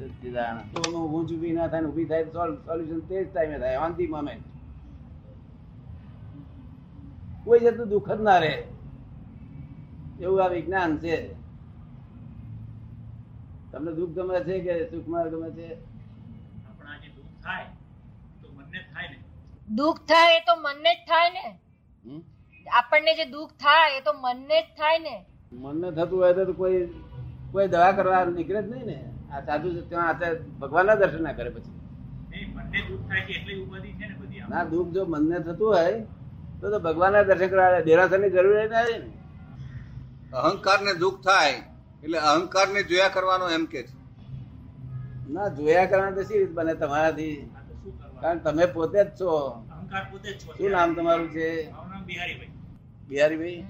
સચ્ચિદાનંદ તો ઊભું ચૂપી ના થાય ઊભી થાય સોલ્યુશન તે જ ટાઈમે થાય ઓન ધી મોમેન્ટ કોઈ જતું દુઃખ જ ના રહે. એવું આ વિજ્ઞાન છે. તમને દુઃખ ગમે છે કે સુખમાં ગમે છે? દુઃખ થાય તો મનને જ થાય ને. દુઃખ થાય એ તો મનને જ થાય ને. આપણને જે દુઃખ થાય એ તો મનને જ થાય ને. મનને થતું હોય તો કોઈ કોઈ દવા કરવા નીકળે જ નહીં ને. આ સાધુ છે ત્યાં ભગવાનના દર્શન ના કરે પછી. નહીં મનને દુઃખ થાય છે એટલે ઉપાધિ છે ને. ના દુઃખ જો મનને થતું હોય તો તો ભગવાનના દર્શન કરવા દેરાસરની જરૂર જ ના ને. અહંકાર ને દુઃખ થાય એટલે અહંકાર ને જોયા કરવાનો એમ કે છે. ના જોયા કરવાનું તો શી બને તમારાથી? કારણ તમે પોતે જ છો. અહંકાર પોતે જ છો શું નામ તમારું છે? બિહારીભાઈ. બિહારીભાઈ?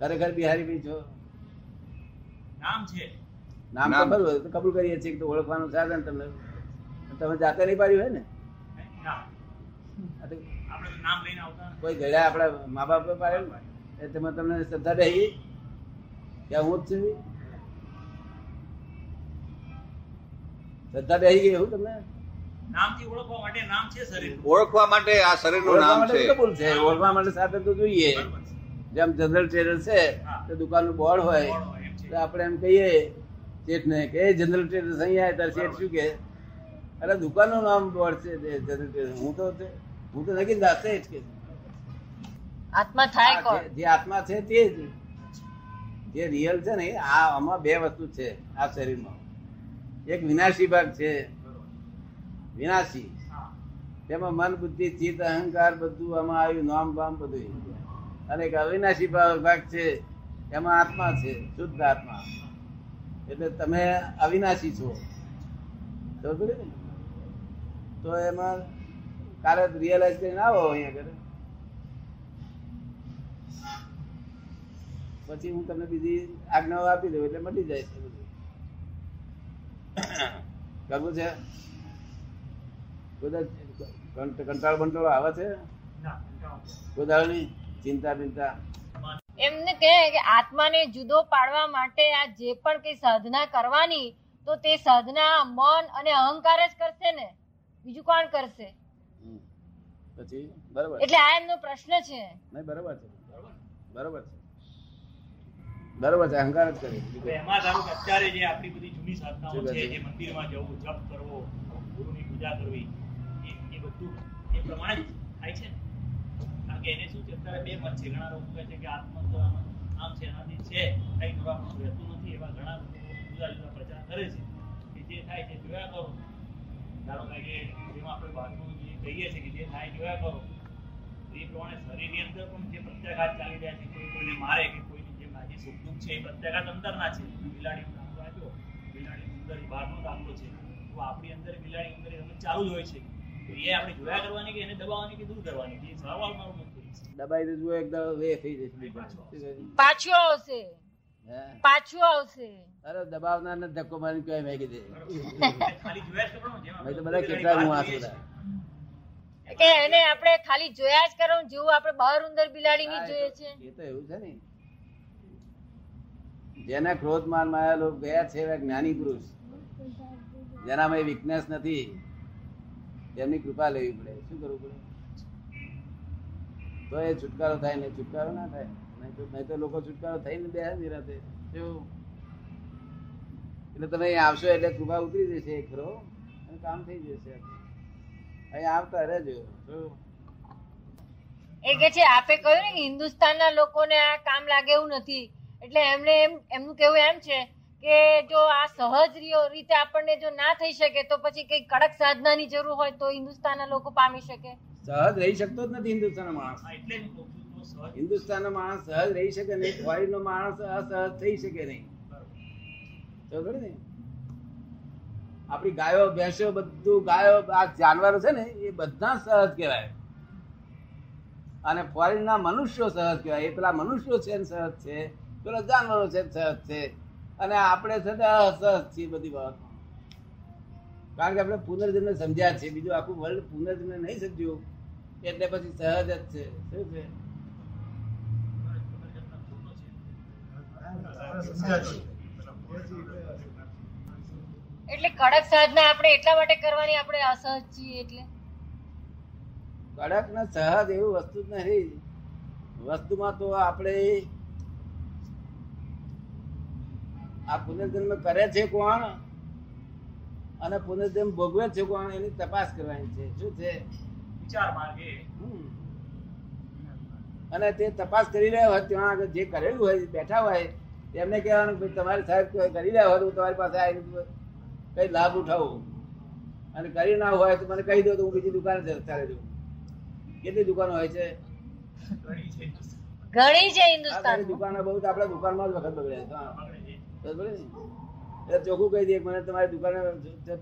ખરેખર બિહારીભાઈ છો? નામ છે. નામ નામ. ખબર હોય તો કબૂલ કરીએ છીએ તો ઓળખવાનું સાધન તમને. તમે જાતે નહીં પાડ્યું હોય ને? ના. આ તો આપણે તો નામ લઈને આવતા નથી. કોઈ ગળ્યા આપણા મા બાપ પાડે એ તમે તમને શ્રદ્ધા રહી કે હું જ છું. શ્રદ્ધા રહી ગઈ એવું તમને? ઓળખવા માટે નામ છે શરીર ઓળખવા માટે ઓળખવા નામ માટે છે. કબૂલ છે. ઓળખવા માટે સાધન તો જોઈએ. જેમ જનરલ ટ્રેડર છે તો બોર્ડ હોય બોર્ડ હોય તો આપણે એમ કહીએ શેઠને કે એ જનરલ ટ્રેડર્સ અહીંયા આવે શેઠ શું કે અરે દુકાનનું નામ બોર્ડ છે જનરલ ટ્રેડર્સ. હું તો હું તો નક્કી દાસ જ કે આત્મા થાય કોણ? જે- આત્મા છે તે જ. જે રિયલ છે ને આ આમાં બે વસ્તુ છે આ શરીરમાં. એક વિનાશી ભાગ છે. વિનાશી. તેમાં મન બુદ્ધિ ચિત્ત અહંકાર બધું આમાં આવ્યું નામ બામ બધું. અને એક અવિનાશી ભાગ ભાગ છે એમાં આત્મા છે શુદ્ધ આત્મા. એટલે તમે અવિનાશી છો? તો એમાં કાલે રિયલાઇઝ કરીને આવો અહીંયા ઘરે. પછી હું તમને બીજી આજ્ઞાઓ આપી દઉં એટલે મટી જાય છે બધું. કરવું છે? બધા કંટાળ બંટાળો આવે છે? ના, કંટાળો. ચિંતા ચિંતા એમને કહે કે આત્માને જુદો પાડવા માટે આ જે પણ કઈ સાધના કરવાની તો તે સાધના મન અને અહંકાર જ કરશે ને? બીજું કોણ કરશે? પછી? બરોબર. એટલે આ એમનો પ્રશ્ન છે. નહીં બરોબર છે. બરોબર? બરોબર છે. બરોબર છે અહંકાર જ કરે. એમાં ધારો કે અત્યારે જે આપણી બધી જૂની સાધનાઓ છે? જે મંદિરમાં જવું જપ કરવો ગુરુની પૂજા કરવી એ બધું એ પ્રમાણે થાય છે કારણ કે એને શું છે? અત્યારે બે મત ઘણા લોકો કહે છે કે આત્મા તો આમ છે એનાથી છે, કઈ કરવાનું રહેતું નથી. એવા ઘણા લોકો જુદા જુદા પ્રચાર કરે છે કે જે થાય છે, જોયા કરો. ધારો કે જેમાં આપણે બાળકો કહીએ છીએ કે જે થાય, જોયા કરો. એ પ્રમાણે શરીરની અંદર પણ જે પ્રત્યાઘાત ચાલી રહ્યા છે, કોઈ કોઈને મારે કે કોઈની જે આજે સુખ દુઃખ છે, એ પ્રત્યાઘાત અંદરના છે. બિલાડી દાખલો આપ્યો. બિલાડીની અંદર એ બહારનો દાખલો છે. તો આપણી અંદર બિલાડી અંદર એ ચાલુ જ હોય છે. તો એ આપણે જોયા કરવાની કે એને દબાવવાની કે દૂર કરવાની? એ સવાલ મારો દબાઈ દેજો એકદમ વે થઈ જશે? પાછું આવશે. પાછો આવશે. અરે દબાવનાર ને ધક્કો મારી કહેવાય મેગી દે. ખાલી જોયા જ કરવાનું જેમ મેં તો બધા કેટલા બહાર હું આ. કે એને આપણે ખાલી જોયા જ કરો જેવું આપણે બહાર ઉંદર બિલાડી ની જોઈએ તો- છે. એ તો એવું છે ને. જેના ક્રોધ માન માયા ગયા છે એવા જ્ઞાની પુરુષ જેનામાં વીકનેસ નથી તેમની કૃપા લેવી પડે. શું કરવું પડે? તો એ છુટકારો થાય ને છુટકારો ના થાય. નહીં તો લોકો છુટકારો થઈને બે નિરાતે. એટલે તમે અહીં આવશો એટલે કૃપા ઉતરી જશે ખરો અને કામ થઈ જશે અહીં આવતા રહેજો? એ કે છે, આપે કહ્યું ને હિન્દુસ્તાનના લોકોને આ કામ લાગે એવું નથી. એટલે એમને એમ એમનું કેવું એમ છે કે જો આ સહજ રીતે આપણને જો ના થઈ શકે તો પછી કઈ કડક સાધનાની જરૂર હોય તો હિન્દુસ્તાનના લોકો પામી શકે. સહજ રહી શકતો જ નથી હિન્દુસ્તાનનો માણસ. હિન્દુસ્તાનનો માણસ સહજ રહી શકે નહીં ફોરેનનો માણસ અસહજ થઈ શકે નહીં. ખરું ને આપણી ગાયો ભેંસો બધું ગાયો આ જાનવરો છે ને એ બધા સહજ કહેવાય. અને ફોરેનના મનુષ્યો સહજ કહેવાય. એ પેલા મનુષ્યો છે ને સહજ છે. પેલા જાનવરો છે સહજ છે. અને આપણે છે અસહજ છીએ બધી બાબત કારણ કે આપણે પુનર્જન્મ સમજ્યા છે. બીજું આખું વર્લ્ડ પુનર્જન્મ નહીં સમજ્યું. એટલે પછી સહજ જ છે. શું છે? એટલે કડક સાધના આપણે એટલા માટે કરવાની આપણે અસહજ છીએ એટલે? કડક ને સહજ એવું વસ્તુ જ નથી વસ્તુમાં તો આપણે આ પુનર્જન્મ કરે છે કોણ? અને પુનર્જન્મ ભોગવે છે કોણ એની તપાસ કરવાની છે. શું છે? વિચાર માર્ગે. અને તે તપાસ કરી રહ્યા હોય ત્યાં આગળ જે કરેલું હોય બેઠા હોય એમને કહેવાનું કે તમારે સાહેબ કરી રહ્યા હોય તો તમારી પાસે આવીને કઈ લાભ ઉઠાવું. અને કરી ના હોય તો મને કહી દો તો હું બીજી દુકાને ચાલે જઉં. કેટલી દુકાનો હોય છે? ઘણી છે હિન્દુસ્તાન. દુકાનો બહુ તો આપણા દુકાનમાં જ વખત બગડે ચોખ્ખું કહી દે મને તમારી દુકાને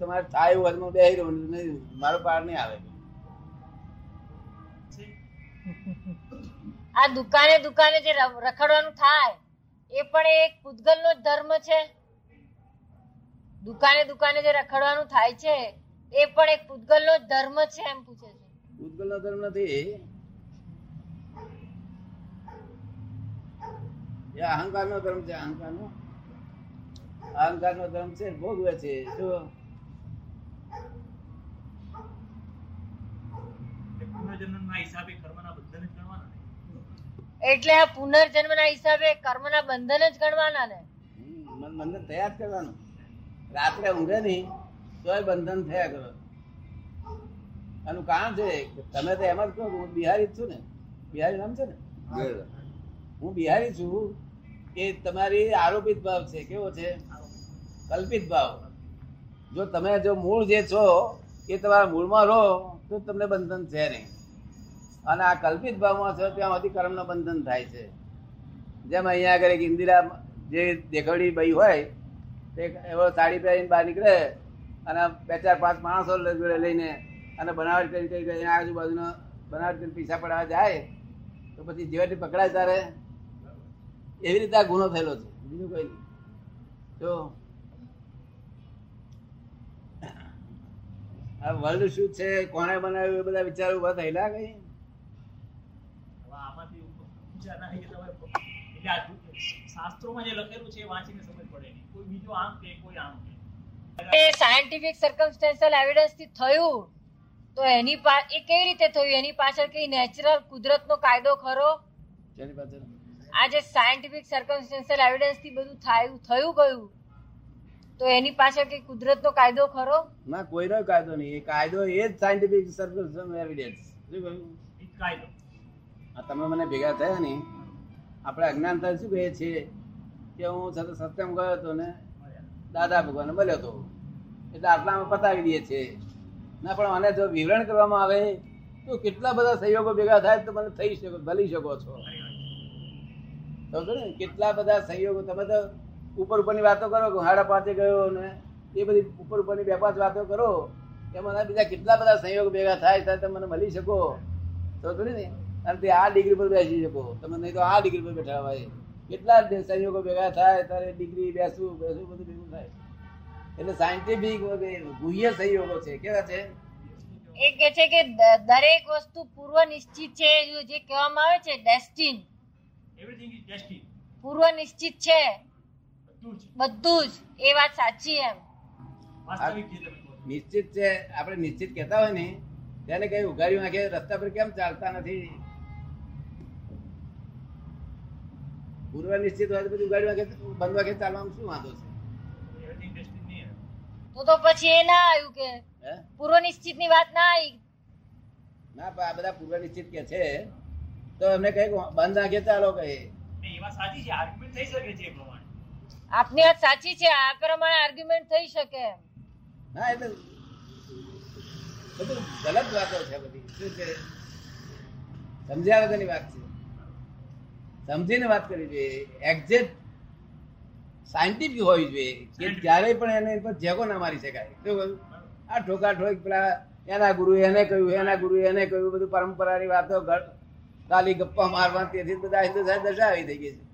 તમારે થાય એવું હોય તો હું બેસી રહું નહીં મારો પાર નહીં આવે. આ દુકાને દુકાને જે રખડવાનું થાય એ પણ એક પૂતગલનો જ ધર્મ છે. દુકાને દુકાને જે રખડવાનું થાય છે એ પણ એક પૂતગલનો જ ધર્મ છે એમ પૂછે છે. પૂતગલનો ધર્મ નથી. એ અહંકારનો ધર્મ છે અહંકારનો. અહંકારનો ધર્મ છે ભોગવે છે એટલે આ પુનર્જન્મ ના બંધન કર્મ ગણવાના ને. એટલે આ પુનર્જન્મના હિસાબે કર્મના બંધન જ ગણવાના ને? બંધન થયા જ કરવાનું. રાત્રે ઊંઘે નહીં તોય બંધન થયા કરો. આનું કારણ છે તમે તો એમ જ કહો હું બિહારી જ છું ને. બિહારી નામ છે ને? હું બિહારી છું કે તમારી આરોપિત ભાવ છે. કેવો છે? કલ્પિત ભાવ. જો તમે જો મૂળ જે છો, એ તમારા મૂળમાં રહો, તો તમને બંધન છે નહીં. અને આ કલ્પિત ભાવમાં છો ત્યાં સુધી કર્મનું બંધન થાય છે. જેમ અહીંયા આગળ એક ઇન્દિરા જે દેખવડી બઈ હોય, તે એવો સાડી પહેરીને બહાર નીકળે અને બે ચાર પાંચ માણસો લઈને અને બનાવટ કરી કરી કરીને આજુબાજુનો બનાવટ કરીને પૈસા પડાવવા જાય, તો પછી જેવાથી પકડાય ત્યારે એવી રીતે આ ગુનો થયેલો છે. બીજું કોઈ નહીં. તો આ વર્લ્ડ શું છે? કોણે બનાવ્યું? એ બધા વિચાર ઊભા થયેલા કઈ શાસ્ત્રોમાં જે લખેલું છે એ વાંચીને સમજ પડે કોઈ બીજું આમ કે કોઈ આમ કે. એ સાયન્ટિફિક સર્કમસ્ટેન્શિયલ એવિડન્સથી થયું. તો એની એ કઈ રીતે થયું? એની પાછળ કઈ નેચરલ કુદરતનો કાયદો ખરો? આ જે સાયન્ટિફિક સર્કમસ્ટેન્શિયલ એવિડન્સથી બધું થયું થયું ગયું. તો એની પાછળ કઈ કુદરતનો કાયદો ખરો? ના કોઈનો કાયદો નહીં. એ કાયદો એ જ સાયન્ટિફિક સર્કલ એવિડન્સ કાયદો. આ તમે મને ભેગા થયા ને આપણે અજ્ઞાનતા શું કહીએ છીએ કે હું છતાં સત્યમ ગયો હતો ને દાદા ભગવાન મળ્યો હતો. એટલે આટલામાં પતાવી દઈએ છીએ ના પણ મને જો વિવરણ કરવામાં આવે તો કેટલા બધા સંયોગો ભેગા થાય તો મને થઈ શકો ભલી શકો છો. કેટલા બધા સંયોગો તમે તો ઉપર ઉપરની વાતો કરો કે હાડા પાંચે ગયો ને એ બધી ઉપર ઉપરની બે પાંચ વાતો કરો એમાં બીજા કેટલા બધા સંયોગ ભેગા થાય ત્યારે તમે મને મળી શકો. તો થોડી ને? અને તે આ ડિગ્રી પર બેસી શકો. તમે નહીં તો આ ડિગ્રી પર બેઠા હોય. કેટલા સંયોગો ભેગા થાય ત્યારે ડિગ્રી બેસવું બેસવું બધું ભેગું થાય. એટલે સાયન્ટિફિક ગુહ્ય સંયોગો છે. કેવા છે? એ કે છે કે દરેક વસ્તુ પૂર્વ નિશ્ચિત છે જે કહેવામાં આવે છે ડેસ્ટિન એવરીથિંગ ઇઝ ડેસ્ટિન પૂર્વ નિશ્ચિત છે. બધું જ. એ વાત સાચી એમ. નિશ્ચિત છે આપણે નિશ્ચિત કહેતા હોય ને તેને કઈ ઉઘાડી નાખે રસ્તા પર કેમ ચાલતા નથી? પૂર્વ નિશ્ચિત હોય તો બધું ઉઘાડી નાખે બંધ વાગે ચાલવાનું શું વાંધો છે. તો તો પછી એ ના આવ્યું કે પૂર્વ નિશ્ચિતની વાત ના આવી. ના આ બધા પૂર્વ નિશ્ચિત કે છે તો એમને કઈ બંધ નાખે ચાલો કઈ. એ વાત સાચી છે આર્ગ્યુમેન્ટ થઈ શકે છે આપની વાત સાચી છે, આ પ્રમાણે આર્ગ્યુમેન્ટ થઈ શકે ના એટલે બધું ગલત વાતો છે બધી. શું છે? સમજ્યા વગરની વાત છે. સમજીને વાત કરવી જોઈએ. એક્ઝેક્ટ સાયન્ટિફિક હોવી જોઈએ કે ક્યારેય પણ એને પર જેકો ના મારી શકાય. શું કહ્યું આ ઠોકા ઠોક પેલા એના ગુરુ એને કહ્યું, એના ગુરુ એને કહ્યું, બધું પરંપરાની વાતો ખાલી ગપ્પા મારવા, તેથી બધા હિન્દુ સાહેબ દર્શાવી થઈ ગઈ છે.